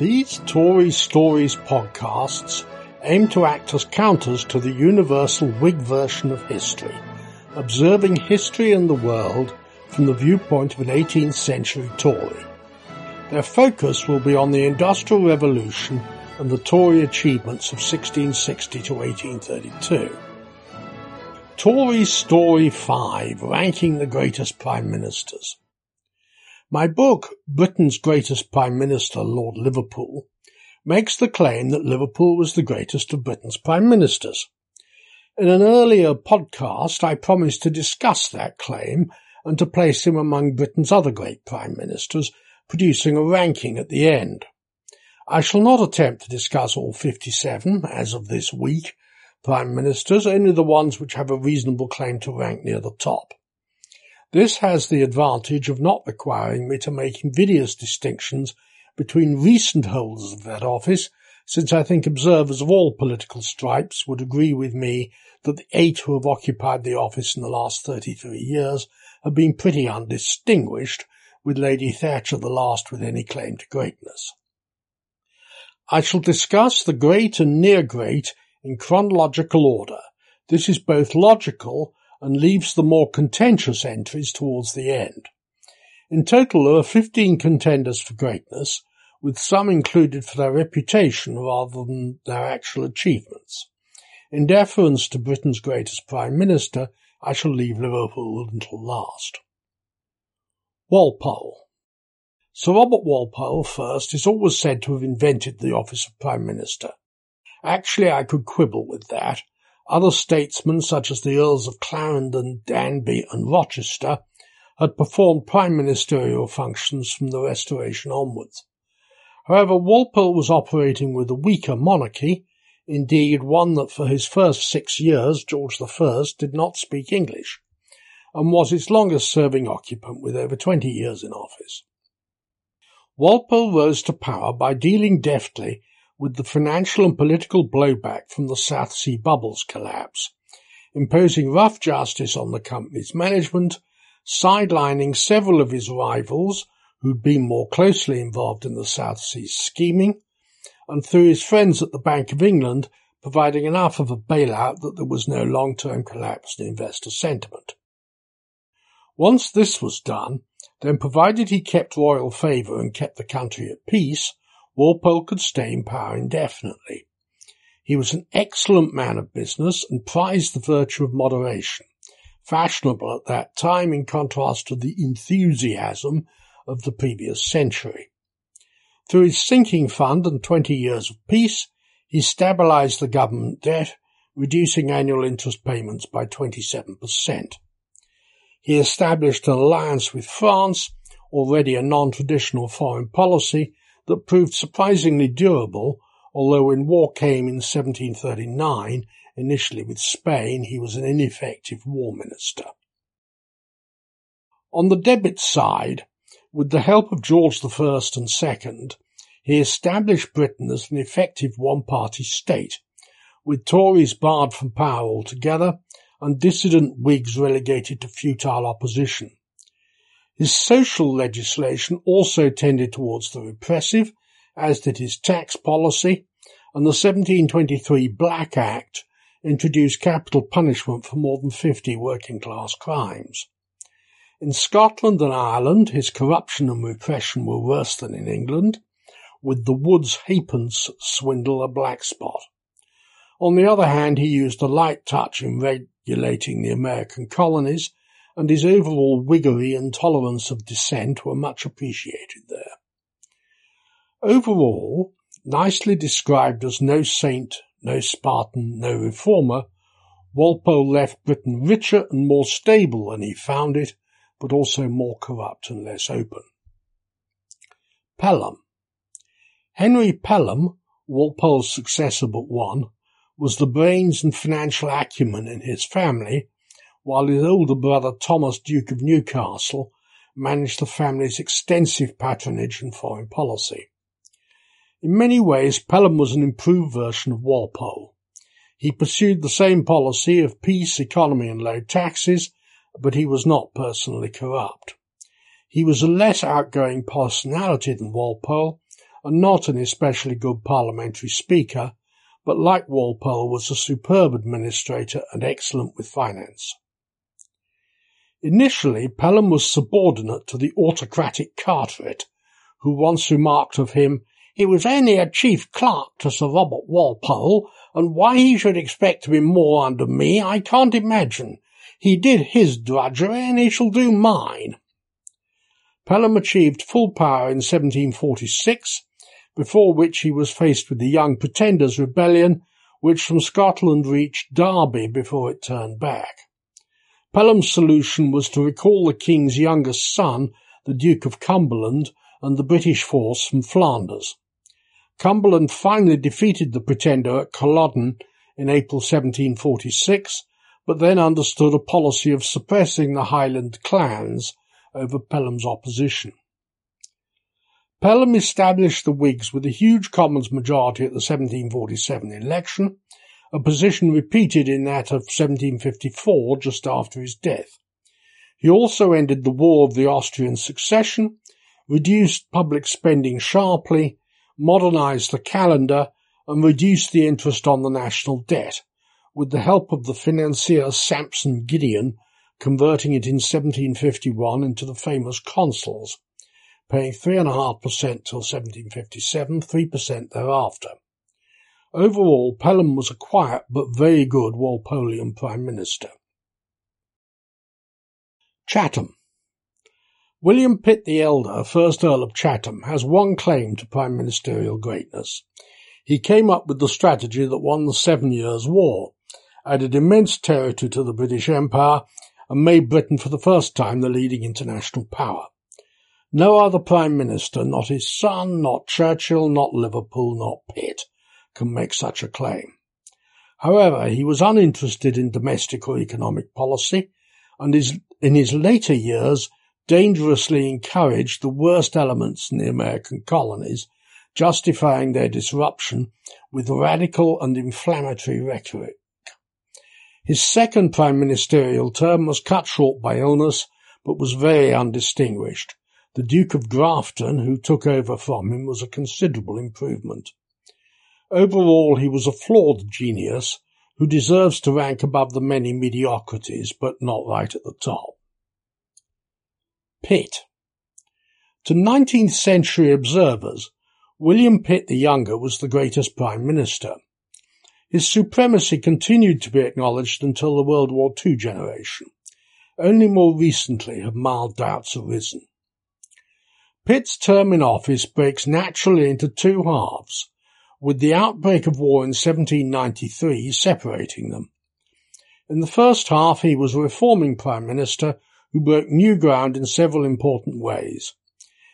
These Tory Stories podcasts aim to act as counters to the universal Whig version of history, observing history and the world from the viewpoint of an 18th century Tory. Their focus will be on the Industrial Revolution and the Tory achievements of 1660 to 1832. Tory Story 5 Ranking the Greatest Prime Ministers my book, Britain's Greatest Prime Minister, Lord Liverpool, makes the claim that Liverpool was the greatest of Britain's prime ministers. In an earlier podcast, I promised to discuss that claim and to place him among Britain's other great prime ministers, producing a ranking at the end. I shall not attempt to discuss all 57, as of this week, prime ministers, only the ones which have a reasonable claim to rank near the top. This has the advantage of not requiring me to make invidious distinctions between recent holders of that office, since I think observers of all political stripes would agree with me that the eight who have occupied the office in the last 33 years have been pretty undistinguished, with Lady Thatcher the last with any claim to greatness. I shall discuss the great and near great in chronological order. This is both logical and leaves the more contentious entries towards the end. In total, there are 15 contenders for greatness, with some included for their reputation rather than their actual achievements. In deference to Britain's greatest Prime Minister, I shall leave Liverpool until last. Walpole. Sir Robert Walpole, first, is always said to have invented the office of Prime Minister. Actually, I could quibble with that, other statesmen, such as the Earls of Clarendon, Danby, and Rochester, had performed prime ministerial functions from the Restoration onwards. However, Walpole was operating with a weaker monarchy, indeed one that for his first six years, George I, did not speak English, and was its longest serving occupant with over twenty years in office. Walpole rose to power by dealing deftly with the financial and political blowback from the South Sea Bubble's collapse, imposing rough justice on the company's management, sidelining several of his rivals who'd been more closely involved in the South Sea scheming, and through his friends at the Bank of England providing enough of a bailout that there was no long-term collapse in investor sentiment. Once this was done, then provided he kept royal favour and kept the country at peace, Walpole could stay in power indefinitely. He was an excellent man of business and prized the virtue of moderation, fashionable at that time in contrast to the enthusiasm of the previous century. Through his sinking fund and 20 years of peace, he stabilized the government debt, reducing annual interest payments by 27%. He established an alliance with France, already a non-traditional foreign policy, that proved surprisingly durable, although when war came in 1739, initially with Spain, he was an ineffective war minister. On the debit side, with the help of George I and II, he established Britain as an effective one-party state, with Tories barred from power altogether and dissident Whigs relegated to futile opposition. His social legislation also tended towards the repressive, as did his tax policy, and the 1723 Black Act introduced capital punishment for more than 50 working class crimes. In Scotland and Ireland, his corruption and repression were worse than in England, with the Woods Halfpence swindle a black spot. On the other hand, he used a light touch in regulating the American colonies and his overall wiggery and tolerance of dissent were much appreciated there. Overall, nicely described as no saint, no Spartan, no reformer, Walpole left Britain richer and more stable than he found it, but also more corrupt and less open. Pelham. Henry Pelham, Walpole's successor but one, was the brains and financial acumen in his family while his older brother Thomas Duke of Newcastle managed the family's extensive patronage and foreign policy. In many ways, Pelham was an improved version of Walpole. He pursued the same policy of peace, economy and low taxes, but he was not personally corrupt. He was a less outgoing personality than Walpole, and not an especially good parliamentary speaker, but like Walpole was a superb administrator and excellent with finance. Initially, Pelham was subordinate to the autocratic Carteret, who once remarked of him, he was only a chief clerk to Sir Robert Walpole, and why he should expect to be more under me I can't imagine. He did his drudgery, and he shall do mine. Pelham achieved full power in 1746, before which he was faced with the Young Pretenders rebellion, which from Scotland reached Derby before it turned back. Pelham's solution was to recall the king's youngest son, the Duke of Cumberland, and the British force from Flanders. Cumberland finally defeated the Pretender at Culloden in April 1746, but then understood a policy of suppressing the Highland clans over Pelham's opposition. Pelham established the Whigs with a huge Commons majority at the 1747 election, a position repeated in that of 1754 just after his death. He also ended the War of the Austrian Succession, reduced public spending sharply, modernized the calendar, and reduced the interest on the national debt, with the help of the financier Sampson Gideon converting it in 1751 into the famous consols, paying 3.5% till 1757, 3% thereafter. Overall, Pelham was a quiet but very good Walpolean Prime Minister. Chatham William Pitt the Elder, first Earl of Chatham, has one claim to prime ministerial greatness. He came up with the strategy that won the Seven Years' War, added immense territory to the British Empire, and made Britain for the first time the leading international power. No other prime minister, not his son, not Churchill, not Liverpool, not Pitt, can make such a claim. However, he was uninterested in domestic or economic policy, and is, in his later years dangerously encouraged the worst elements in the American colonies, justifying their disruption with radical and inflammatory rhetoric. His second prime ministerial term was cut short by illness, but was very undistinguished. The Duke of Grafton, who took over from him, was a considerable improvement. Overall, he was a flawed genius who deserves to rank above the many mediocrities, but not right at the top. Pitt. To nineteenth century observers, William Pitt the Younger was the greatest Prime Minister. His supremacy continued to be acknowledged until the World War II generation. Only more recently have mild doubts arisen. Pitt's term in office breaks naturally into two halves, with the outbreak of war in 1793 separating them. In the first half he was a reforming Prime Minister who broke new ground in several important ways.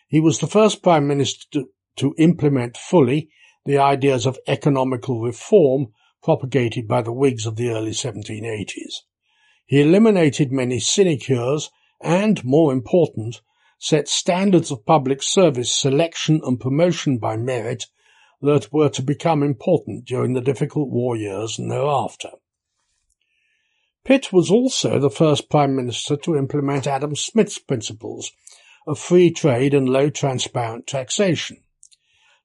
He was the first Prime Minister to, to implement fully the ideas of economical reform propagated by the Whigs of the early 1780s. He eliminated many sinecures and, more important, set standards of public service selection and promotion by merit that were to become important during the difficult war years and thereafter. Pitt was also the first Prime Minister to implement Adam Smith's principles of free trade and low transparent taxation.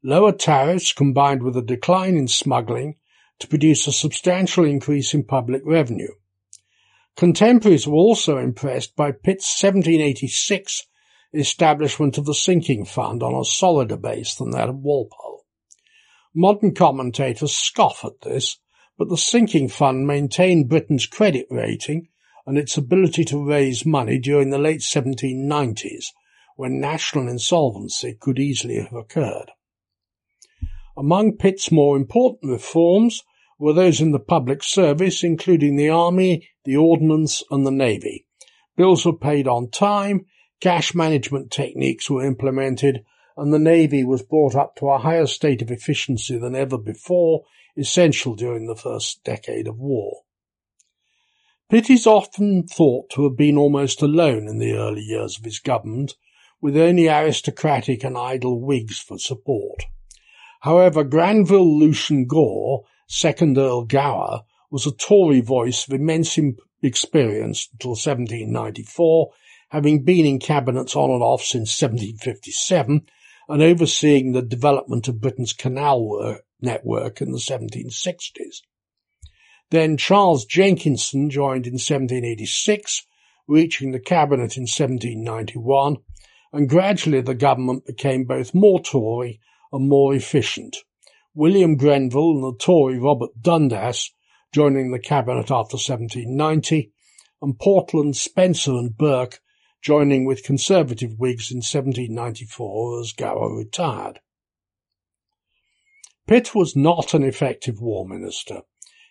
Lower tariffs combined with a decline in smuggling to produce a substantial increase in public revenue. Contemporaries were also impressed by Pitt's 1786 establishment of the sinking fund on a solider base than that of Walpole. Modern commentators scoff at this but the sinking fund maintained Britain's credit rating and its ability to raise money during the late 1790s, when national insolvency could easily have occurred. Among Pitt's more important reforms were those in the public service, including the Army, the Ordnance, and the Navy. Bills were paid on time, cash management techniques were implemented, and the Navy was brought up to a higher state of efficiency than ever before essential during the first decade of war. Pitt is often thought to have been almost alone in the early years of his government, with only aristocratic and idle Whigs for support. However, Granville Leveson-Gower, second Earl Gower, was a Tory voice of immense experience until 1794, having been in cabinets on and off since 1757, and overseeing the development of Britain's canal network in the 1760s. Then Charles Jenkinson joined in 1786, reaching the cabinet in 1791, and gradually the government became both more Tory and more efficient. William Grenville and the Tory Robert Dundas joining the cabinet after 1790, and Portland, Spencer and Burke joining with Conservative Whigs in 1794 as Gower retired. Pitt was not an effective war minister.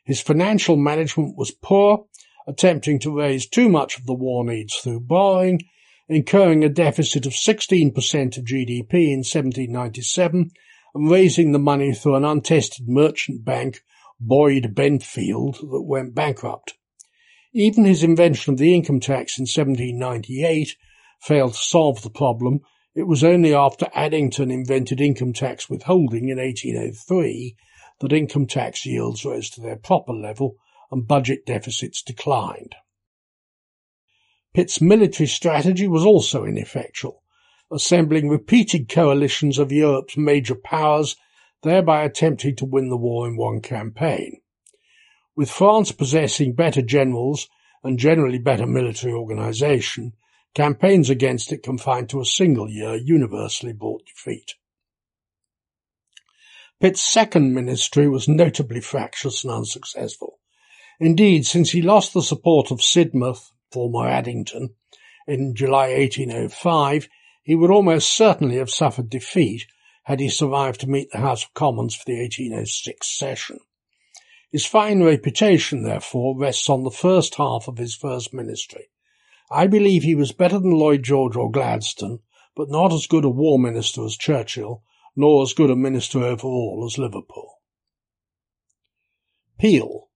His financial management was poor, attempting to raise too much of the war needs through borrowing, incurring a deficit of 16% of GDP in 1797 and raising the money through an untested merchant bank, Boyd Benfield, that went bankrupt. Even his invention of the income tax in 1798 failed to solve the problem. It was only after Addington invented income tax withholding in 1803 that income tax yields rose to their proper level and budget deficits declined. Pitt's military strategy was also ineffectual, assembling repeated coalitions of Europe's major powers, thereby attempting to win the war in one campaign. With France possessing better generals and generally better military organization, campaigns against it confined to a single year universally brought defeat. Pitt's second ministry was notably fractious and unsuccessful. Indeed, since he lost the support of Sidmouth, former Addington, in July 1805, he would almost certainly have suffered defeat had he survived to meet the House of Commons for the 1806 session. His fine reputation, therefore, rests on the first half of his first ministry. I believe he was better than Lloyd George or Gladstone, but not as good a war minister as Churchill, nor as good a minister overall as Liverpool. Peel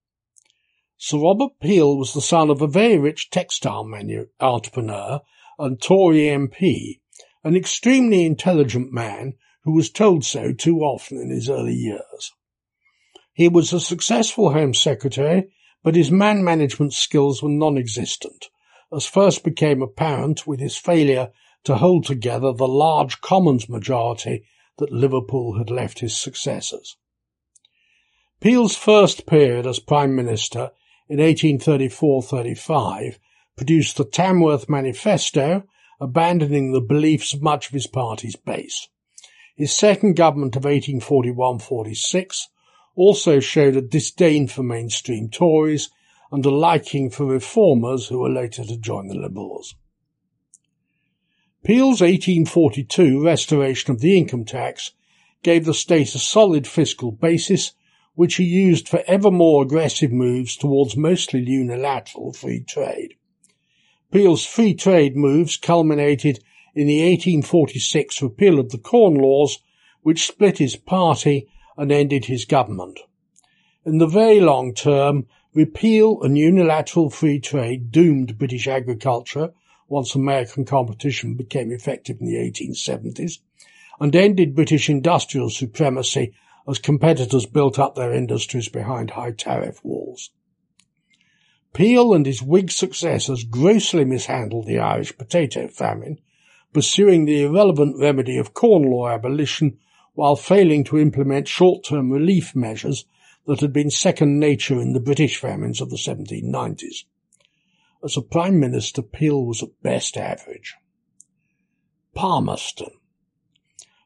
Sir Robert Peel was the son of a very rich textile manu- entrepreneur and Tory MP, an extremely intelligent man who was told so too often in his early years. He was a successful Home Secretary, but his man management skills were non-existent, as first became apparent with his failure to hold together the large Commons majority that Liverpool had left his successors. Peel's first period as Prime Minister in 1834-35 produced the Tamworth Manifesto, abandoning the beliefs of much of his party's base. His second government of 1841-46 also showed a disdain for mainstream Tories and a liking for reformers who were later to join the Liberals. Peel's 1842 restoration of the income tax gave the state a solid fiscal basis which he used for ever more aggressive moves towards mostly unilateral free trade. Peel's free trade moves culminated in the 1846 repeal of the Corn Laws, which split his party and ended his government. In the very long term, repeal and unilateral free trade doomed British agriculture once American competition became effective in the 1870s, and ended British industrial supremacy as competitors built up their industries behind high tariff walls. Peel and his Whig successors grossly mishandled the Irish potato famine, pursuing the irrelevant remedy of Corn Law abolition while failing to implement short-term relief measures that had been second nature in the British famines of the 1790s. As a Prime Minister, Peel was at best average. Palmerston.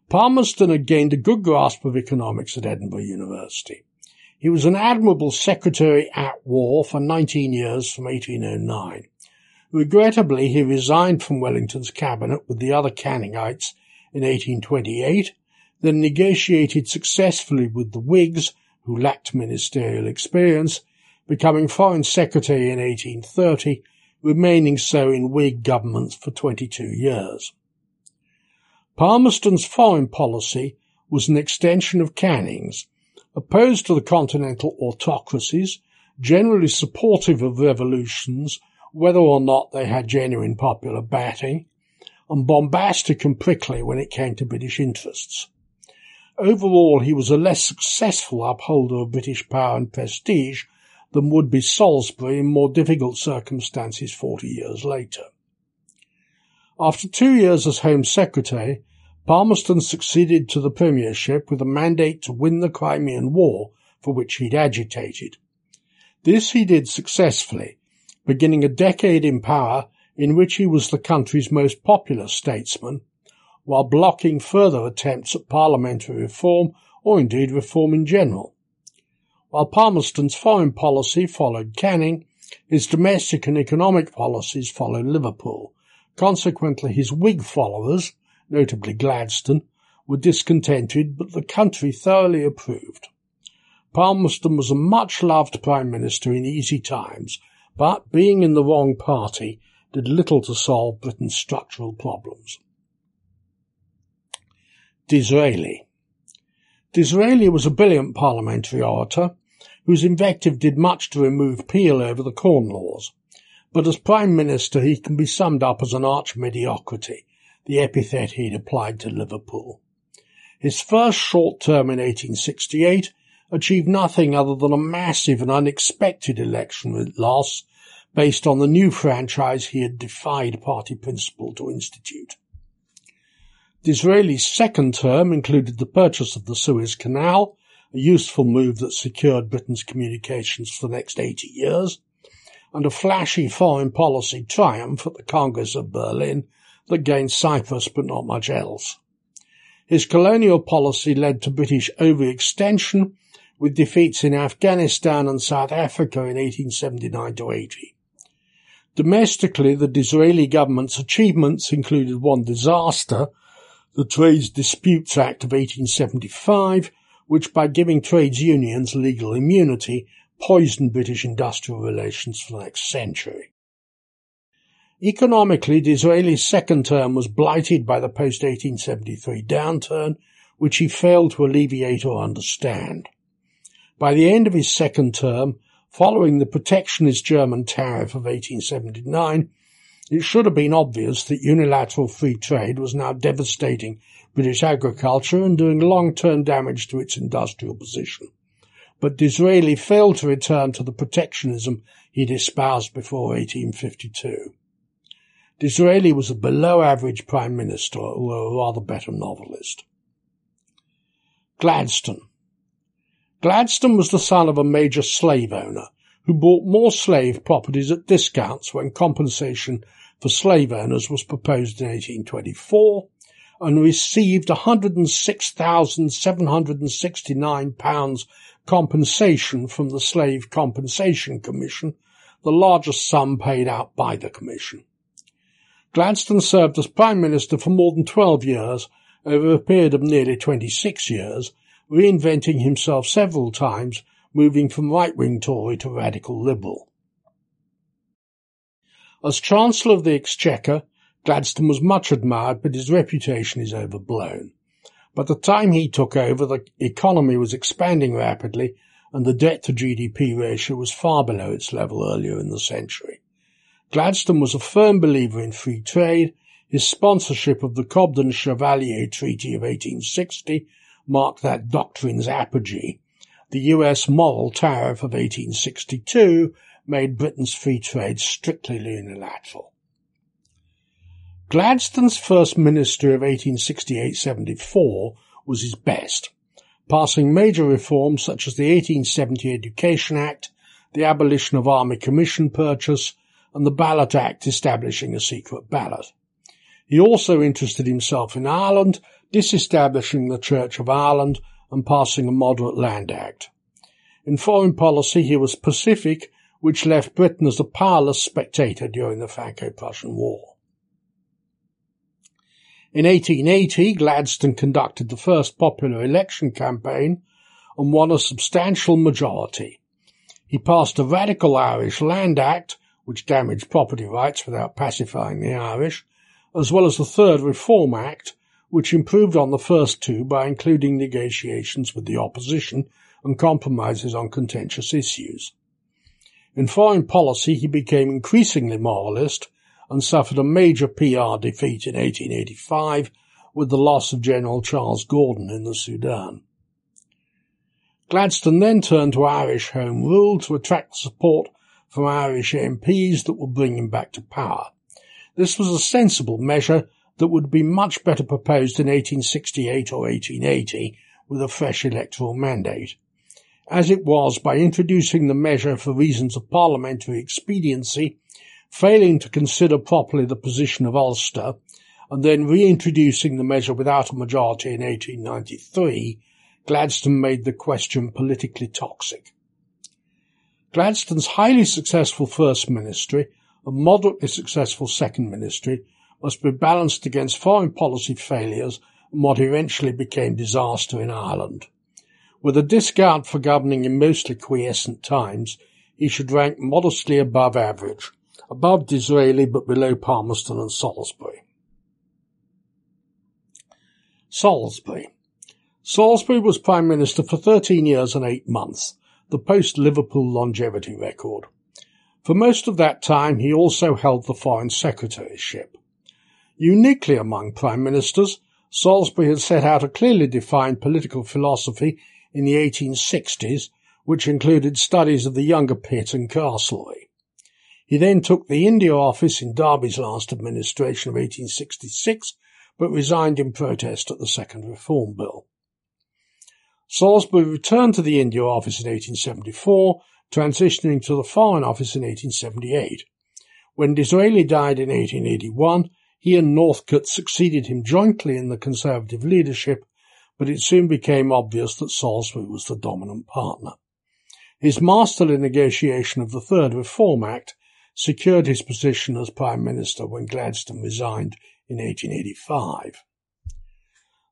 Palmerston had gained a good grasp of economics at Edinburgh University. He was an admirable secretary at war for 19 years from 1809. Regrettably, he resigned from Wellington's cabinet with the other Canningites in 1828 then negotiated successfully with the Whigs, who lacked ministerial experience, becoming Foreign Secretary in 1830, remaining so in Whig governments for 22 years. Palmerston's foreign policy was an extension of Canning's, opposed to the continental autocracies, generally supportive of revolutions, whether or not they had genuine popular backing, and bombastic and prickly when it came to British interests. Overall, he was a less successful upholder of British power and prestige than would be Salisbury in more difficult circumstances forty years later. After two years as Home Secretary, Palmerston succeeded to the premiership with a mandate to win the Crimean War, for which he'd agitated. This he did successfully, beginning a decade in power in which he was the country's most popular statesman, while blocking further attempts at parliamentary reform or indeed reform in general. While Palmerston's foreign policy followed Canning, his domestic and economic policies followed Liverpool. Consequently, his Whig followers, notably Gladstone, were discontented, but the country thoroughly approved. Palmerston was a much loved Prime Minister in easy times, but being in the wrong party did little to solve Britain's structural problems. Disraeli Disraeli was a brilliant parliamentary orator whose invective did much to remove Peel over the Corn Laws. But as Prime Minister he can be summed up as an arch mediocrity, the epithet he had applied to Liverpool. His first short term in 1868 achieved nothing other than a massive and unexpected election loss based on the new franchise he had defied party principle to institute. Disraeli's second term included the purchase of the Suez Canal a useful move that secured Britain's communications for the next 80 years, and a flashy foreign policy triumph at the Congress of Berlin that gained Cyprus but not much else. His colonial policy led to British overextension with defeats in Afghanistan and South Africa in 1879 to 80. Domestically, the Disraeli government's achievements included one disaster, the Trades Disputes Act of 1875, which by giving trades unions legal immunity poisoned British industrial relations for the next century. Economically, Disraeli's second term was blighted by the post-1873 downturn, which he failed to alleviate or understand. By the end of his second term, following the protectionist German tariff of 1879, it should have been obvious that unilateral free trade was now devastating British agriculture and doing long-term damage to its industrial position. But Disraeli failed to return to the protectionism he'd espoused before 1852. Disraeli was a below-average prime minister, although a rather better novelist. Gladstone. Gladstone was the son of a major slave owner who bought more slave properties at discounts when compensation for slave owners was proposed in 1824 and received £106,769 compensation from the Slave Compensation Commission, the largest sum paid out by the Commission. Gladstone served as Prime Minister for more than 12 years over a period of nearly 26 years, reinventing himself several times, moving from right-wing Tory to radical Liberal. As Chancellor of the Exchequer, Gladstone was much admired, but his reputation is overblown. By the time he took over, the economy was expanding rapidly, and the debt to GDP ratio was far below its level earlier in the century. Gladstone was a firm believer in free trade. His sponsorship of the Cobden-Chevalier Treaty of 1860 marked that doctrine's apogee. The US Morrill tariff of 1862 made Britain's free trade strictly unilateral. Gladstone's first ministry of 1868-74 was his best, passing major reforms such as the 1870 Education Act, the abolition of Army Commission purchase, and the Ballot Act establishing a secret ballot. He also interested himself in Ireland, disestablishing the Church of Ireland and passing a moderate land act. In foreign policy he was pacific, which left Britain as a powerless spectator during the Franco-Prussian War. In 1880, Gladstone conducted the first popular election campaign and won a substantial majority. He passed a radical Irish Land Act, which damaged property rights without pacifying the Irish, as well as the Third Reform Act, which improved on the first two by including negotiations with the opposition and compromises on contentious issues. In foreign policy, he became increasingly moralist and suffered a major PR defeat in 1885 with the loss of General Charles Gordon in the Sudan. Gladstone then turned to Irish Home Rule to attract support from Irish MPs that would bring him back to power. This was a sensible measure that would be much better proposed in 1868 or 1880 with a fresh electoral mandate. As it was, by introducing the measure for reasons of parliamentary expediency, failing to consider properly the position of Ulster, and then reintroducing the measure without a majority in 1893, Gladstone made the question politically toxic. Gladstone's highly successful first ministry and moderately successful second ministry must be balanced against foreign policy failures and what eventually became disaster in Ireland. With a discount for governing in mostly quiescent times, he should rank modestly above average, above Disraeli but below Palmerston and Salisbury. Salisbury. Salisbury was Prime Minister for 13 years and 8 months, the post-Liverpool longevity record. For most of that time he also held the Foreign Secretaryship. Uniquely among Prime Ministers, Salisbury had set out a clearly defined political philosophy in the 1860s, which included studies of the younger Pitt and Castlereagh. He then took the India office in Derby's last administration of 1866 but resigned in protest at the Second Reform Bill. Salisbury returned to the India Office in 1874, transitioning to the Foreign Office in 1878. When Disraeli died in 1881, he and Northcote succeeded him jointly in the Conservative leadership, but it soon became obvious that Salisbury was the dominant partner. His masterly negotiation of the Third Reform Act secured his position as Prime Minister when Gladstone resigned in 1885.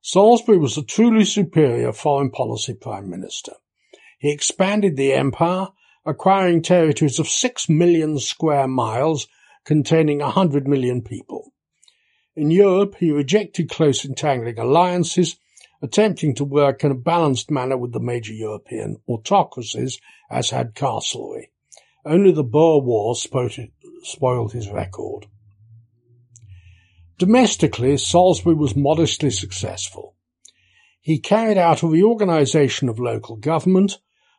Salisbury was a truly superior foreign policy prime minister. He expanded the empire, acquiring territories of six million square miles containing a hundred million people. In Europe, he rejected close entangling alliances, attempting to work in a balanced manner with the major European autocracies, as had Castlereagh. Only the Boer War spoiled his record. Domestically, Salisbury was modestly successful. He carried out a reorganization of local government,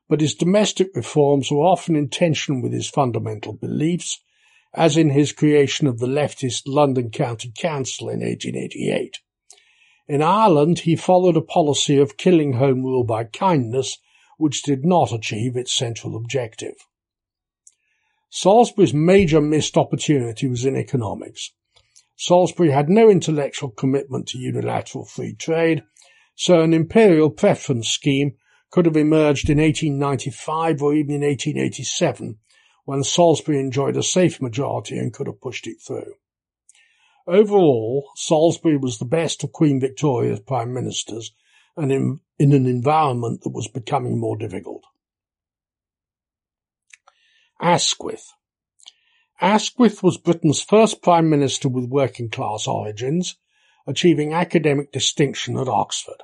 but his domestic reforms were often in tension with his fundamental beliefs, as in his creation of the leftist London County Council in 1888. In Ireland, he followed a policy of killing Home Rule by kindness, which did not achieve its central objective. Salisbury's major missed opportunity was in economics. Salisbury had no intellectual commitment to unilateral free trade, so an imperial preference scheme could have emerged in 1895 or even in 1887, when Salisbury enjoyed a safe majority and could have pushed it through. Overall, Salisbury was the best of Queen Victoria's prime ministers and in, in an environment that was becoming more difficult. Asquith Asquith was Britain's first Prime Minister with working class origins, achieving academic distinction at Oxford.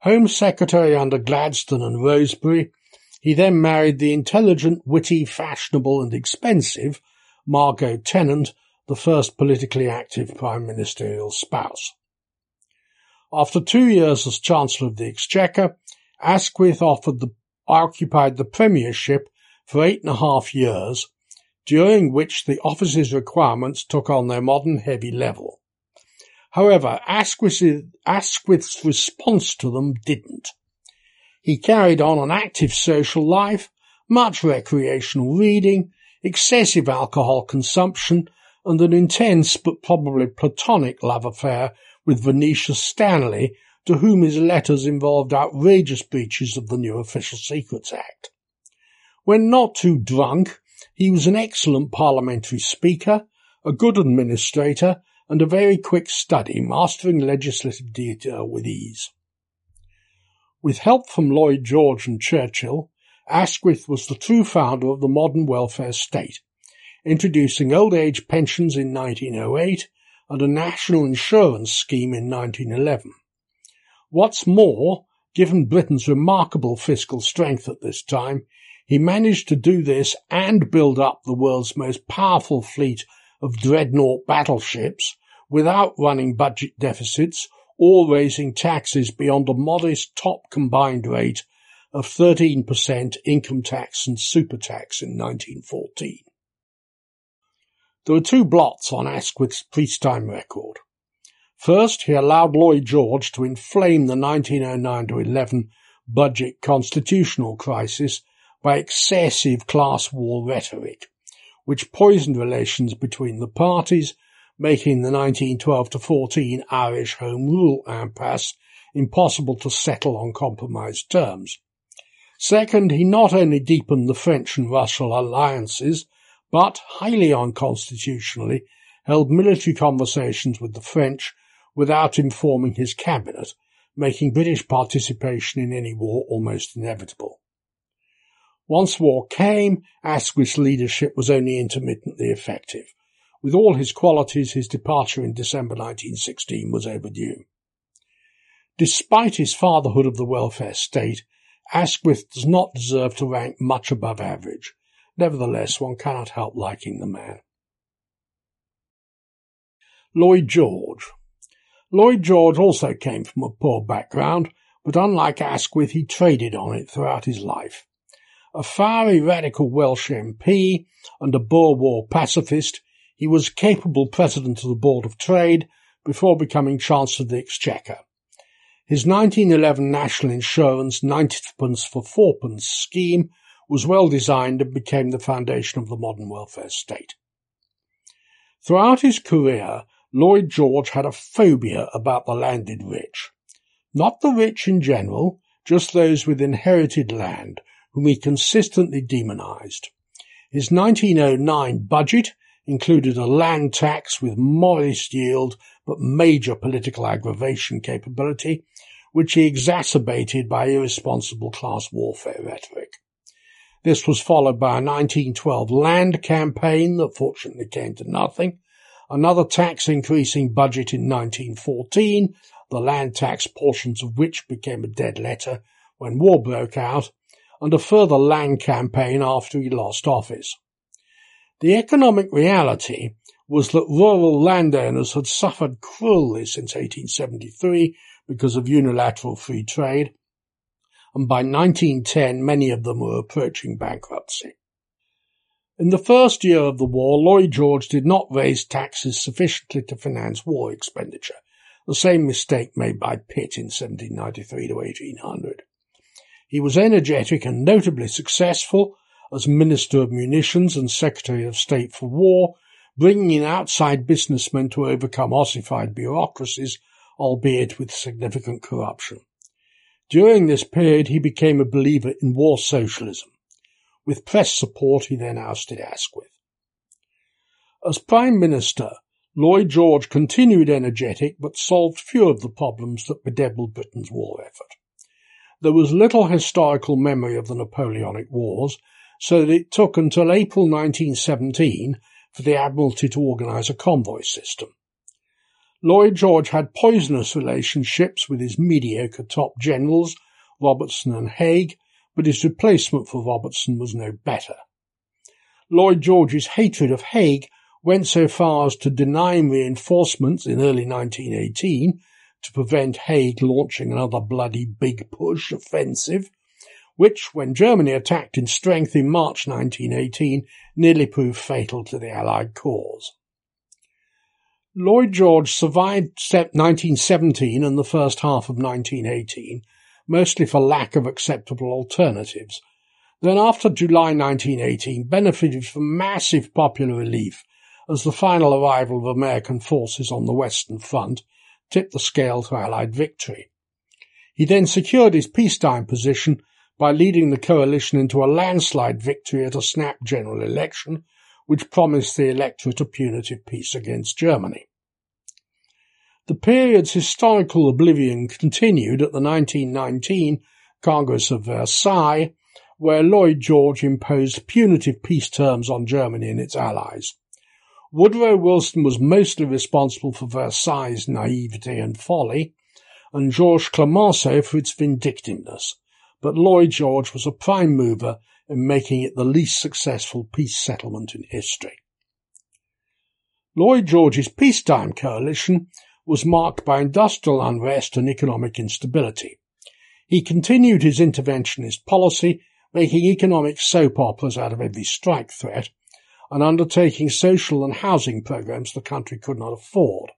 Home Secretary under Gladstone and Rosebery, he then married the intelligent, witty, fashionable and expensive Margot Tennant, the first politically active prime ministerial spouse. After two years as Chancellor of the Exchequer, Asquith offered the, occupied the premiership for eight and a half years during which the office's requirements took on their modern heavy level. However, Asquith's response to them didn't. He carried on an active social life, much recreational reading, excessive alcohol consumption, and an intense but probably platonic love affair with Venetia Stanley, to whom his letters involved outrageous breaches of the new Official Secrets Act. When not too drunk, he was an excellent parliamentary speaker, a good administrator, and a very quick study, mastering legislative detail with ease. With help from Lloyd George and Churchill, Asquith was the true founder of the modern welfare state, introducing old age pensions in 1908 and a national insurance scheme in 1911. What's more, given Britain's remarkable fiscal strength at this time, he managed to do this and build up the world's most powerful fleet of dreadnought battleships without running budget deficits or raising taxes beyond a modest top combined rate of 13% income tax and super tax in 1914. There were two blots on Asquith's peacetime record. First, he allowed Lloyd George to inflame the 1909-11 budget constitutional crisis by excessive class war rhetoric, which poisoned relations between the parties, making the 1912 to 14 Irish Home Rule impasse impossible to settle on compromised terms. Second, he not only deepened the French and Russian alliances, but, highly unconstitutionally, held military conversations with the French without informing his cabinet, making British participation in any war almost inevitable. Once war came, Asquith's leadership was only intermittently effective. With all his qualities, his departure in December 1916 was overdue. Despite his fatherhood of the welfare state, Asquith does not deserve to rank much above average. Nevertheless, one cannot help liking the man. Lloyd George Lloyd George also came from a poor background, but unlike Asquith, he traded on it throughout his life. A fiery radical Welsh MP and a Boer War pacifist, he was capable president of the Board of Trade before becoming Chancellor of the Exchequer. His 1911 National Insurance 90pence for 4pence scheme was well designed and became the foundation of the modern welfare state. Throughout his career, Lloyd George had a phobia about the landed rich. Not the rich in general, just those with inherited land, whom he consistently demonized. His 1909 budget included a land tax with modest yield but major political aggravation capability, which he exacerbated by irresponsible class warfare rhetoric. This was followed by a 1912 land campaign that fortunately came to nothing, another tax increasing budget in 1914, the land tax portions of which became a dead letter when war broke out, and a further land campaign after he lost office. The economic reality was that rural landowners had suffered cruelly since 1873 because of unilateral free trade, and by 1910 many of them were approaching bankruptcy. In the first year of the war, Lloyd George did not raise taxes sufficiently to finance war expenditure, the same mistake made by Pitt in 1793 to 1800. He was energetic and notably successful as Minister of Munitions and Secretary of State for War, bringing in outside businessmen to overcome ossified bureaucracies, albeit with significant corruption. During this period, he became a believer in war socialism. With press support, he then ousted Asquith. As Prime Minister, Lloyd George continued energetic but solved few of the problems that bedeviled Britain's war effort. There was little historical memory of the Napoleonic Wars, so that it took until April 1917 for the Admiralty to organise a convoy system. Lloyd George had poisonous relationships with his mediocre top generals, Robertson and Haig, but his replacement for Robertson was no better. Lloyd George's hatred of Haig went so far as to deny him reinforcements in early 1918 to prevent Haig launching another bloody big push offensive which, when Germany attacked in strength in March 1918, nearly proved fatal to the Allied cause. Lloyd George survived 1917 and the first half of 1918, mostly for lack of acceptable alternatives. Then after July 1918 benefited from massive popular relief as the final arrival of American forces on the Western Front tipped the scale to Allied victory. He then secured his peacetime position by leading the coalition into a landslide victory at a snap general election, which promised the electorate a punitive peace against Germany. The period's historical oblivion continued at the 1919 Congress of Versailles, where Lloyd George imposed punitive peace terms on Germany and its allies. Woodrow Wilson was mostly responsible for Versailles' naivety and folly, and Georges Clemenceau for its vindictiveness, but Lloyd George was a prime mover in making it the least successful peace settlement in history. Lloyd George's peacetime coalition was marked by industrial unrest and economic instability. He continued his interventionist policy, making economic soap operas out of every strike threat, and undertaking social and housing programs the country could not afford.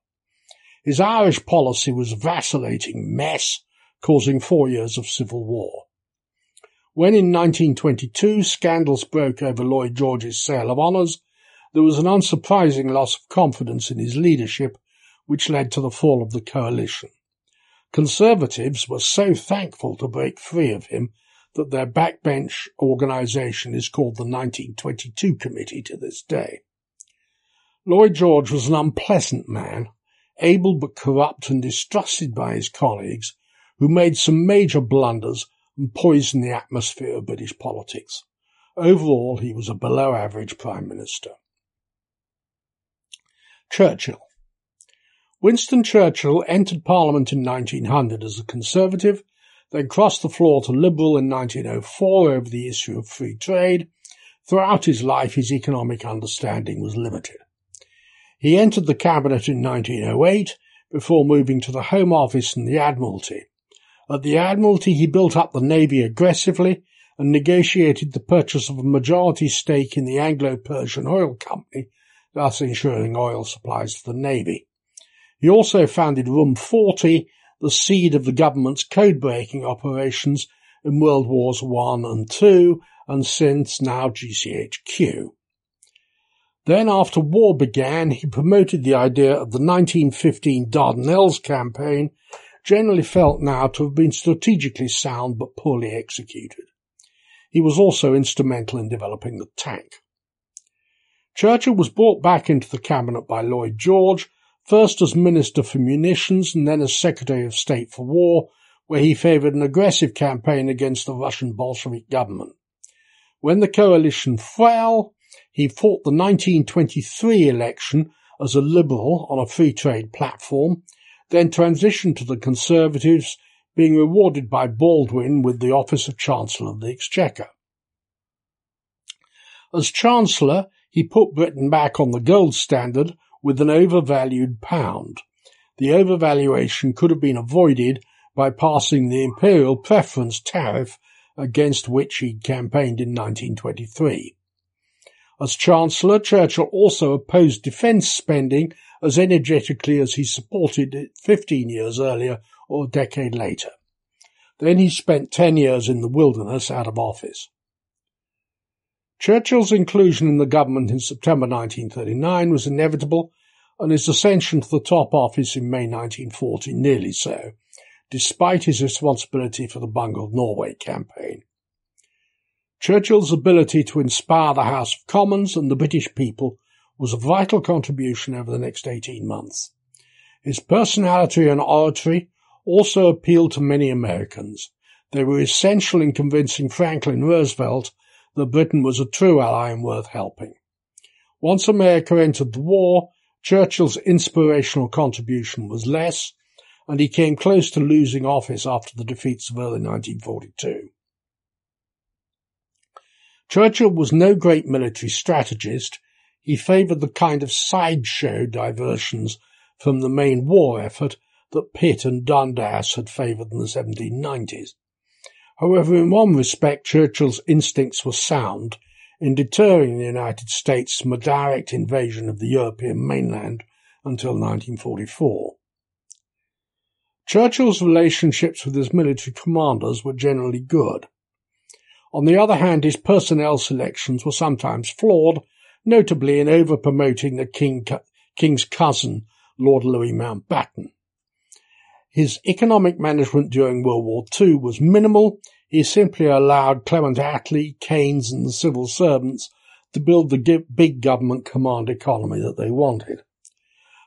His Irish policy was a vacillating mess, causing four years of civil war. When in 1922 scandals broke over Lloyd George's sale of honours, there was an unsurprising loss of confidence in his leadership, which led to the fall of the coalition. Conservatives were so thankful to break free of him that their backbench organisation is called the 1922 Committee to this day. Lloyd George was an unpleasant man, able but corrupt and distrusted by his colleagues, who made some major blunders and poisoned the atmosphere of British politics. Overall, he was a below average Prime Minister. Churchill Winston Churchill entered Parliament in 1900 as a Conservative, then crossed the floor to Liberal in 1904 over the issue of free trade. Throughout his life, his economic understanding was limited. He entered the Cabinet in 1908 before moving to the Home Office and the Admiralty. At the Admiralty, he built up the Navy aggressively and negotiated the purchase of a majority stake in the Anglo-Persian Oil Company, thus ensuring oil supplies to the Navy. He also founded Room 40, the seed of the government's code-breaking operations in World Wars I and II, and since now GCHQ. Then, after war began, he promoted the idea of the 1915 Dardanelles campaign generally felt now to have been strategically sound but poorly executed. He was also instrumental in developing the tank. Churchill was brought back into the cabinet by Lloyd George, first as Minister for Munitions and then as Secretary of State for War, where he favoured an aggressive campaign against the Russian Bolshevik government. When the coalition fell, he fought the 1923 election as a liberal on a free trade platform, then transitioned to the Conservatives, being rewarded by Baldwin with the office of Chancellor of the Exchequer. As Chancellor, he put Britain back on the gold standard with an overvalued pound. The overvaluation could have been avoided by passing the imperial preference tariff against which he campaigned in 1923. As Chancellor, Churchill also opposed defence spending as energetically as he supported it 15 years earlier or a decade later. Then he spent 10 years in the wilderness out of office. Churchill's inclusion in the government in September 1939 was inevitable and his ascension to the top office in May 1940 nearly so, despite his responsibility for the bungled Norway campaign. Churchill's ability to inspire the House of Commons and the British people was a vital contribution over the next 18 months. His personality and oratory also appealed to many Americans. They were essential in convincing Franklin Roosevelt that Britain was a true ally and worth helping. Once America entered the war, Churchill's inspirational contribution was less, and he came close to losing office after the defeats of early 1942. Churchill was no great military strategist, he favoured the kind of sideshow diversions from the main war effort that Pitt and Dundas had favoured in the 1790s. However, in one respect, Churchill's instincts were sound in deterring the United States from a direct invasion of the European mainland until 1944. Churchill's relationships with his military commanders were generally good. On the other hand, his personnel selections were sometimes flawed notably in over-promoting the king, king's cousin, Lord Louis Mountbatten. His economic management during World War II was minimal. He simply allowed Clement Attlee, Keynes and the civil servants to build the big government command economy that they wanted.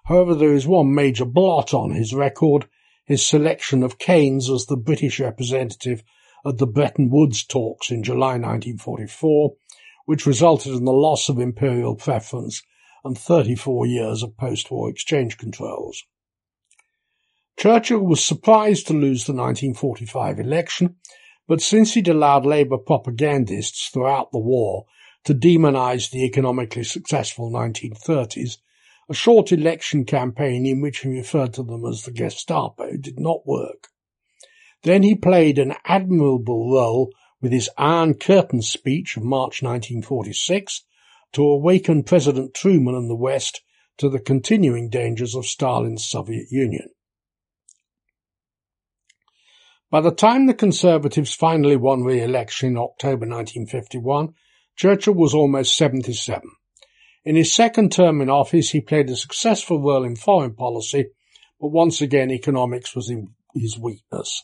However, there is one major blot on his record, his selection of Keynes as the British representative at the Bretton Woods talks in July 1944, which resulted in the loss of imperial preference and 34 years of post-war exchange controls. Churchill was surprised to lose the 1945 election, but since he'd allowed Labour propagandists throughout the war to demonize the economically successful 1930s, a short election campaign in which he referred to them as the Gestapo did not work. Then he played an admirable role with his Iron Curtain speech of March 1946 to awaken President Truman and the West to the continuing dangers of Stalin's Soviet Union. By the time the Conservatives finally won re-election in October 1951, Churchill was almost 77. In his second term in office, he played a successful role in foreign policy, but once again economics was his weakness.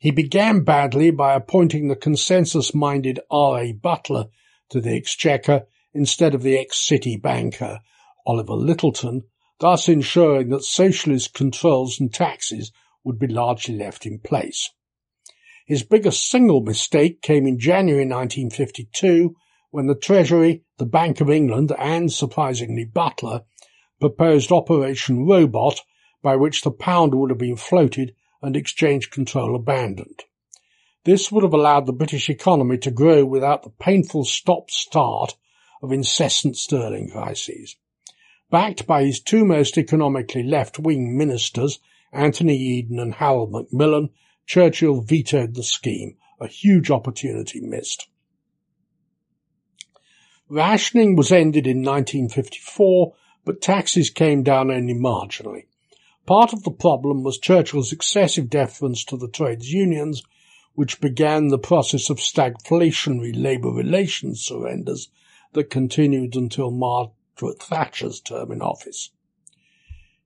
He began badly by appointing the consensus-minded R. A. Butler to the Exchequer instead of the ex-City banker Oliver Lyttelton, thus ensuring that socialist controls and taxes would be largely left in place. His biggest single mistake came in January 1952 when the Treasury, the Bank of England and, surprisingly, Butler proposed Operation Robot by which the pound would have been floated and exchange control abandoned. This would have allowed the British economy to grow without the painful stop-start of incessant sterling crises. Backed by his two most economically left-wing ministers, Anthony Eden and Harold Macmillan, Churchill vetoed the scheme, a huge opportunity missed. Rationing was ended in 1954, but taxes came down only marginally. Part of the problem was Churchill's excessive deference to the trades unions, which began the process of stagflationary labour relations surrenders that continued until Margaret Thatcher's term in office.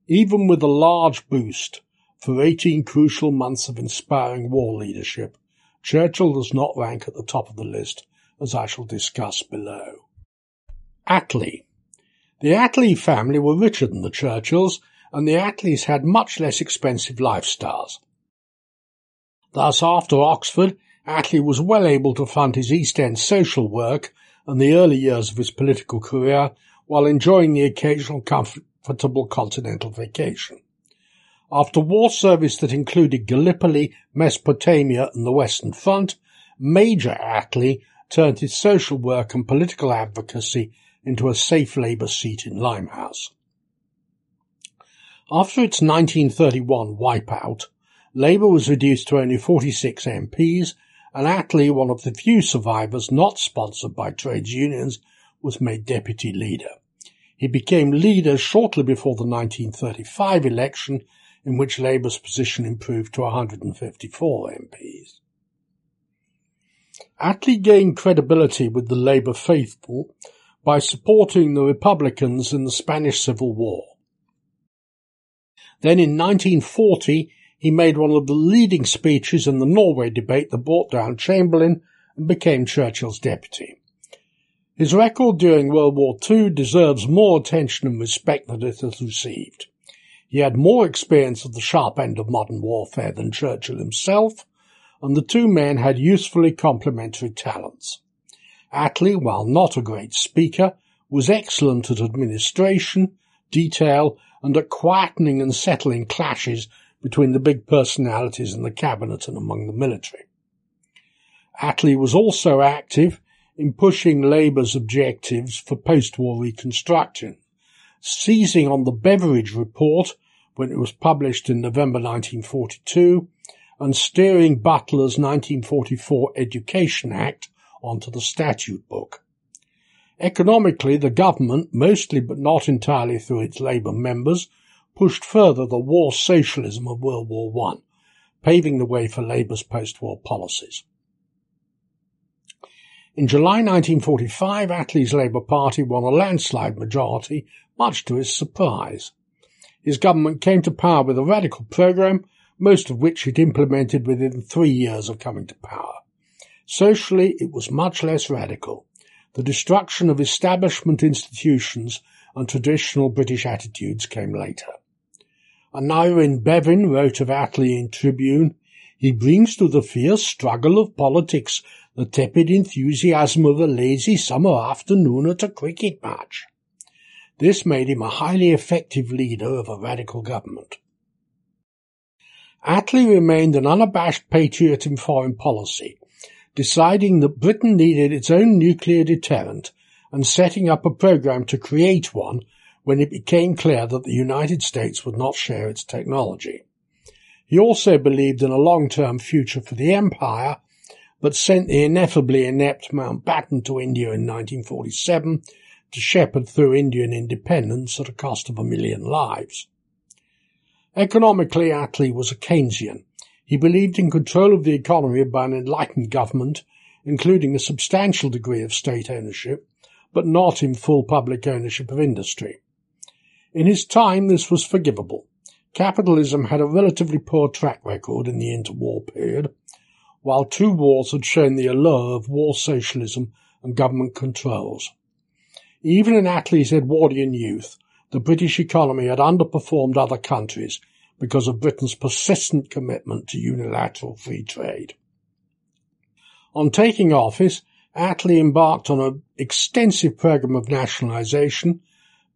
Even with a large boost for 18 crucial months of inspiring war leadership, Churchill does not rank at the top of the list, as I shall discuss below. Attlee. The Attlee family were richer than the Churchills, and the Attlees had much less expensive lifestyles. Thus, after Oxford, Attlee was well able to fund his East End social work and the early years of his political career while enjoying the occasional comfortable continental vacation. After war service that included Gallipoli, Mesopotamia and the Western Front, Major Attlee turned his social work and political advocacy into a safe Labour seat in Limehouse. After its 1931 wipeout, Labour was reduced to only 46 MPs and Attlee, one of the few survivors not sponsored by trades unions, was made deputy leader. He became leader shortly before the 1935 election, in which Labour's position improved to 154 MPs. Attlee gained credibility with the Labour faithful by supporting the Republicans in the Spanish Civil War. Then in 1940, he made one of the leading speeches in the Norway debate that brought down Chamberlain and became Churchill's deputy. His record during World War II deserves more attention and respect than it has received. He had more experience of the sharp end of modern warfare than Churchill himself, and the two men had usefully complementary talents. Attlee, while not a great speaker, was excellent at administration, detail, and at quietening and settling clashes between the big personalities in the cabinet and among the military. Attlee was also active in pushing Labour's objectives for post-war reconstruction, seizing on the Beveridge Report when it was published in November 1942 and steering Butler's 1944 Education Act onto the statute book. Economically, the government, mostly but not entirely through its Labour members, pushed further the war socialism of World War I, paving the way for Labour's post-war policies. In July 1945, Attlee's Labour Party won a landslide majority, much to his surprise. His government came to power with a radical programme, most of which it implemented within three years of coming to power. Socially, it was much less radical. The destruction of establishment institutions and traditional British attitudes came later. Aneurin Bevan wrote of Attlee in Tribune, he brings to the fierce struggle of politics the tepid enthusiasm of a lazy summer afternoon at a cricket match. This made him a highly effective leader of a radical government. Attlee remained an unabashed patriot in foreign policy, deciding that Britain needed its own nuclear deterrent and setting up a program to create one when it became clear that the United States would not share its technology. He also believed in a long-term future for the empire, but sent the ineffably inept Mountbatten to India in 1947 to shepherd through Indian independence at a cost of a million lives. Economically, Attlee was a Keynesian. He believed in control of the economy by an enlightened government, including a substantial degree of state ownership, but not in full public ownership of industry. In his time, this was forgivable. Capitalism had a relatively poor track record in the interwar period, while two wars had shown the allure of war socialism and government controls. Even in Attlee's Edwardian youth, the British economy had underperformed other countries because of Britain's persistent commitment to unilateral free trade. On taking office, Attlee embarked on an extensive programme of nationalisation,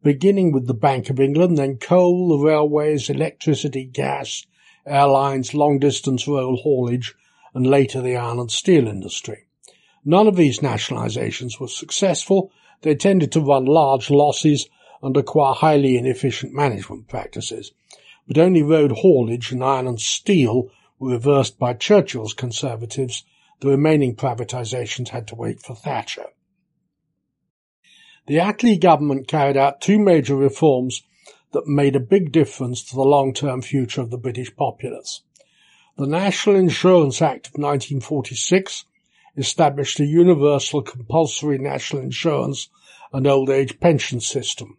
beginning with the Bank of England, then coal, the railways, electricity, gas, airlines, long-distance rail haulage, and later the iron and steel industry. None of these nationalisations were successful. They tended to run large losses and acquire highly inefficient management practices. But only road haulage and iron and steel were reversed by Churchill's Conservatives. The remaining privatisations had to wait for Thatcher. The Attlee government carried out two major reforms that made a big difference to the long-term future of the British populace. The National Insurance Act of 1946 established a universal compulsory national insurance and old age pension system.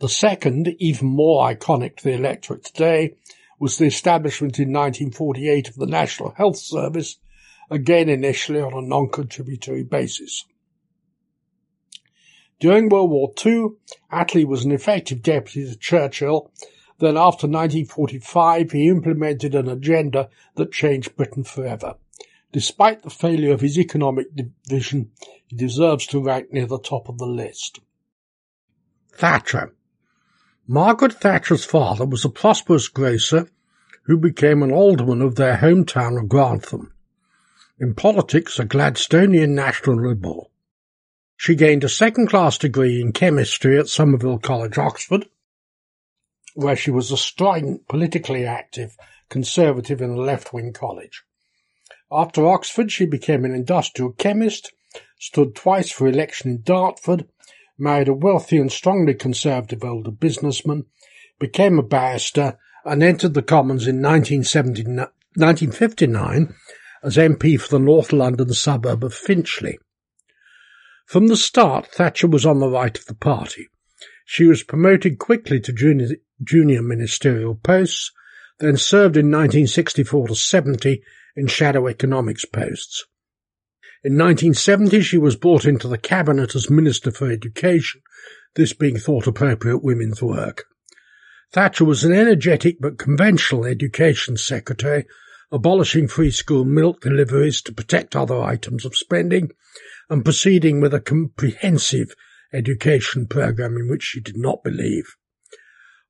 The second, even more iconic to the electorate today, was the establishment in 1948 of the National Health Service, again initially on a non-contributory basis. During World War II, Attlee was an effective deputy to Churchill. Then after 1945, he implemented an agenda that changed Britain forever. Despite the failure of his economic division, he deserves to rank near the top of the list. Thatcher. Margaret Thatcher's father was a prosperous grocer who became an alderman of their hometown of Grantham. In politics, a Gladstonian national liberal. She gained a second-class degree in chemistry at Somerville College, Oxford, where she was a strident, politically active conservative in a left-wing college. After Oxford, she became an industrial chemist, stood twice for election in Dartford, married a wealthy and strongly conservative older businessman, became a barrister, and entered the Commons in 1959 as MP for the North London suburb of Finchley. From the start, Thatcher was on the right of the party. She was promoted quickly to junior, junior ministerial posts, then served in 1964 to 70 in shadow economics posts. In 1970 she was brought into the cabinet as Minister for Education, this being thought appropriate women's work. Thatcher was an energetic but conventional education secretary, abolishing free school milk deliveries to protect other items of spending, and proceeding with a comprehensive education programme in which she did not believe.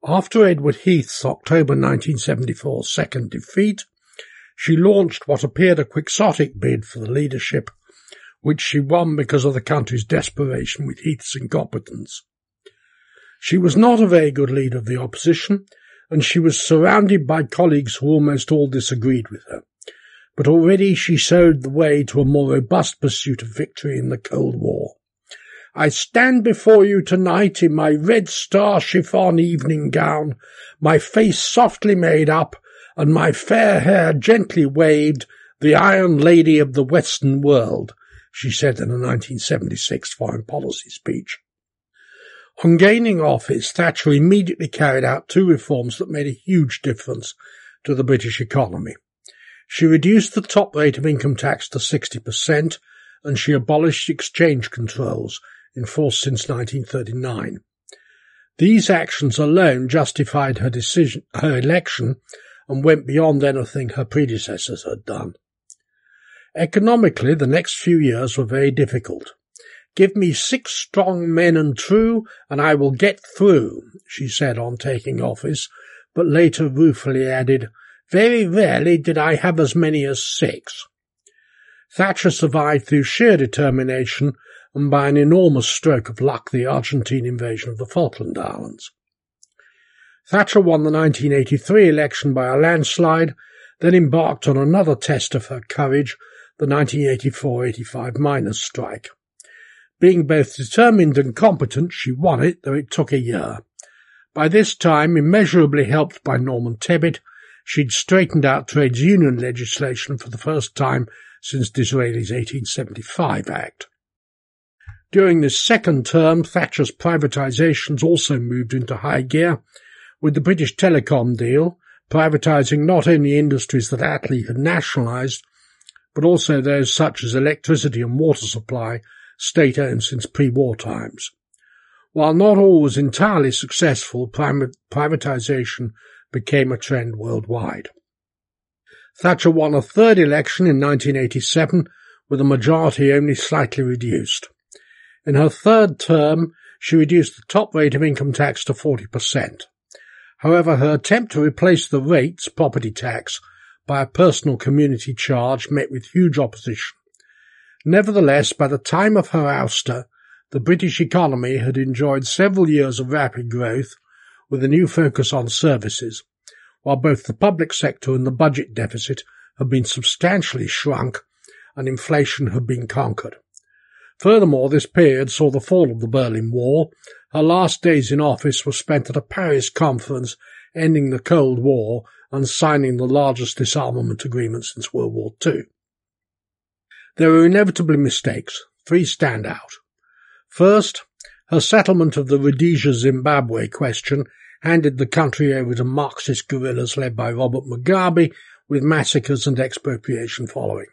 After Edward Heath's October 1974 second defeat, she launched what appeared a quixotic bid for the leadership, which she won because of the country's desperation with Heath's incompetence. She was not a very good leader of the opposition, and she was surrounded by colleagues who almost all disagreed with her. But already she showed the way to a more robust pursuit of victory in the Cold War. I stand before you tonight in my red star chiffon evening gown, my face softly made up, and my fair hair gently waved, the Iron Lady of the Western world, she said in a 1976 foreign policy speech. On gaining office, Thatcher immediately carried out two reforms that made a huge difference to the British economy. She reduced the top rate of income tax to 60% and she abolished exchange controls in force since 1939. These actions alone justified her decision, her election and went beyond anything her predecessors had done. Economically, the next few years were very difficult. Give me six strong men and true, and I will get through, she said on taking office, but later ruefully added, Very rarely did I have as many as six. Thatcher survived through sheer determination and by an enormous stroke of luck the Argentine invasion of the Falkland Islands. Thatcher won the 1983 election by a landslide, then embarked on another test of her courage, the 1984-85 miners' strike. Being both determined and competent, she won it, though it took a year. By this time, immeasurably helped by Norman Tebbit, she'd straightened out trades union legislation for the first time since Disraeli's 1875 Act. During this second term, Thatcher's privatisations also moved into high gear, with the British Telecom deal privatising not only industries that Attlee had nationalised, but also those such as electricity and water supply, state-owned since pre-war times. While not all was entirely successful, privatisation became a trend worldwide. Thatcher won a third election in 1987 with a majority only slightly reduced. In her third term, she reduced the top rate of income tax to 40%. However, her attempt to replace the rates, property tax, by a personal community charge met with huge opposition. Nevertheless, by the time of her ouster, the British economy had enjoyed several years of rapid growth with a new focus on services, while both the public sector and the budget deficit had been substantially shrunk and inflation had been conquered. Furthermore, this period saw the fall of the Berlin Wall. Her last days in office were spent at a Paris conference ending the Cold War and signing the largest disarmament agreement since World War II. There were inevitably mistakes. Three stand out. First, her settlement of the Rhodesia Zimbabwe question handed the country over to Marxist guerrillas led by Robert Mugabe, with massacres and expropriation following.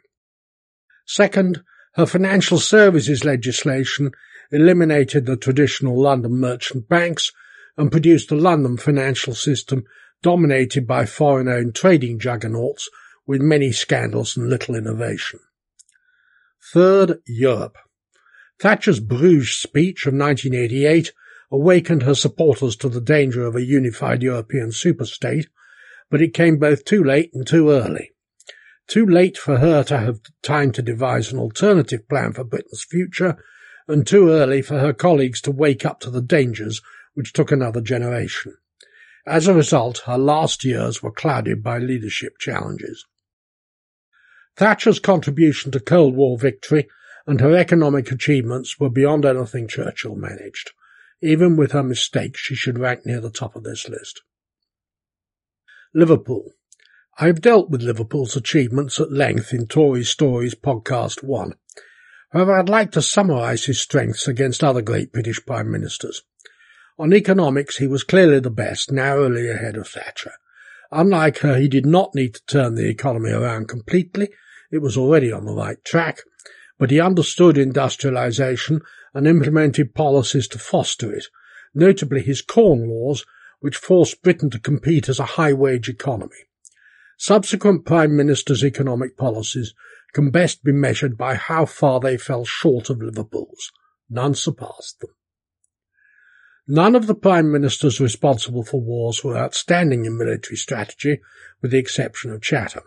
Second, her financial services legislation eliminated the traditional London merchant banks and produced a London financial system dominated by foreign-owned trading juggernauts with many scandals and little innovation. Third, Europe. Thatcher's Bruges speech of 1988 awakened her supporters to the danger of a unified European superstate, but it came both too late and too early. Too late for her to have time to devise an alternative plan for Britain's future, and too early for her colleagues to wake up to the dangers which took another generation. As a result, her last years were clouded by leadership challenges. Thatcher's contribution to Cold War victory and her economic achievements were beyond anything Churchill managed. Even with her mistakes, she should rank near the top of this list. Liverpool. I have dealt with Liverpool's achievements at length in Tory Stories Podcast 1. However, I'd like to summarise his strengths against other great British Prime Ministers. On economics, he was clearly the best, narrowly ahead of Thatcher. Unlike her, he did not need to turn the economy around completely. It was already on the right track, but he understood industrialisation and implemented policies to foster it, notably his Corn Laws, which forced Britain to compete as a high-wage economy. Subsequent Prime Ministers' economic policies can best be measured by how far they fell short of Liverpool's. None surpassed them. None of the Prime Ministers responsible for wars were outstanding in military strategy, with the exception of Chatham.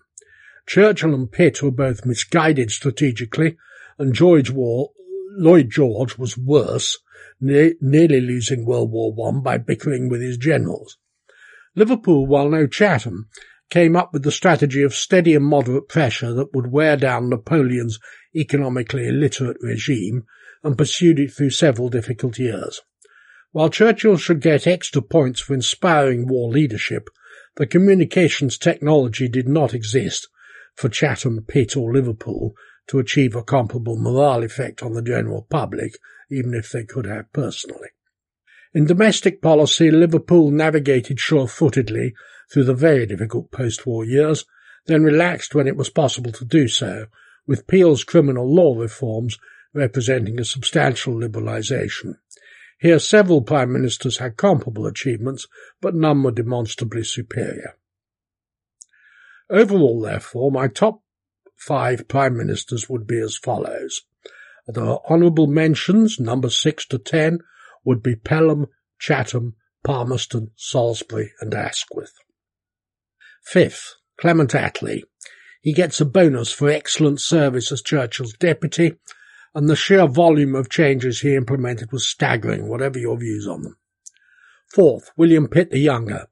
Churchill and Pitt were both misguided strategically, and George War, Lloyd George was worse, ne- nearly losing World War One by bickering with his generals. Liverpool, while no Chatham, came up with the strategy of steady and moderate pressure that would wear down Napoleon's economically illiterate regime and pursued it through several difficult years. While Churchill should get extra points for inspiring war leadership, the communications technology did not exist for Chatham, Pitt or Liverpool to achieve a comparable morale effect on the general public, even if they could have personally. In domestic policy, Liverpool navigated sure-footedly through the very difficult post-war years, then relaxed when it was possible to do so, with Peel's criminal law reforms representing a substantial liberalisation. Here several prime ministers had comparable achievements, but none were demonstrably superior. Overall, therefore, my top five prime ministers would be as follows. The honourable mentions, number six to ten, would be Pelham, Chatham, Palmerston, Salisbury, and Asquith. Fifth, Clement Attlee. He gets a bonus for excellent service as Churchill's deputy, and the sheer volume of changes he implemented was staggering, whatever your views on them. Fourth, William Pitt the Younger.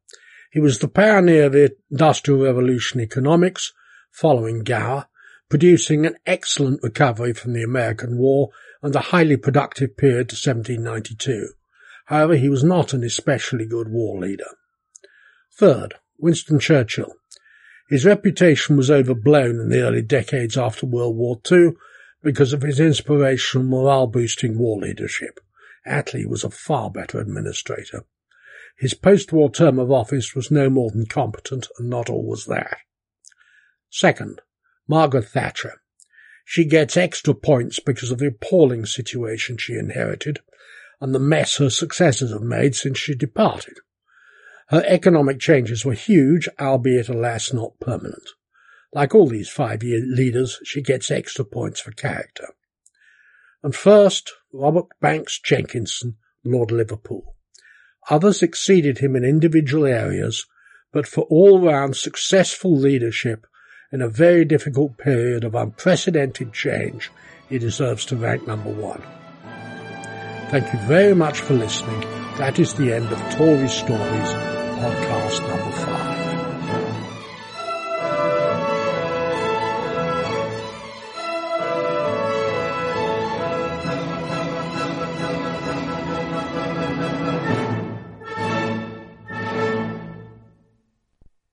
He was the pioneer of the Industrial Revolution economics, following Gower, producing an excellent recovery from the American War and a highly productive period to 1792. However, he was not an especially good war leader. Third, Winston Churchill. His reputation was overblown in the early decades after World War II because of his inspirational morale-boosting war leadership. Attlee was a far better administrator. His post-war term of office was no more than competent and not always that. Second, Margaret Thatcher. She gets extra points because of the appalling situation she inherited and the mess her successors have made since she departed. Her economic changes were huge, albeit alas not permanent. Like all these five-year leaders, she gets extra points for character. And first, Robert Banks Jenkinson, Lord Liverpool. Others exceeded him in individual areas, but for all-round successful leadership in a very difficult period of unprecedented change, he deserves to rank number one. Thank you very much for listening. That is the end of Tory Stories, podcast number five.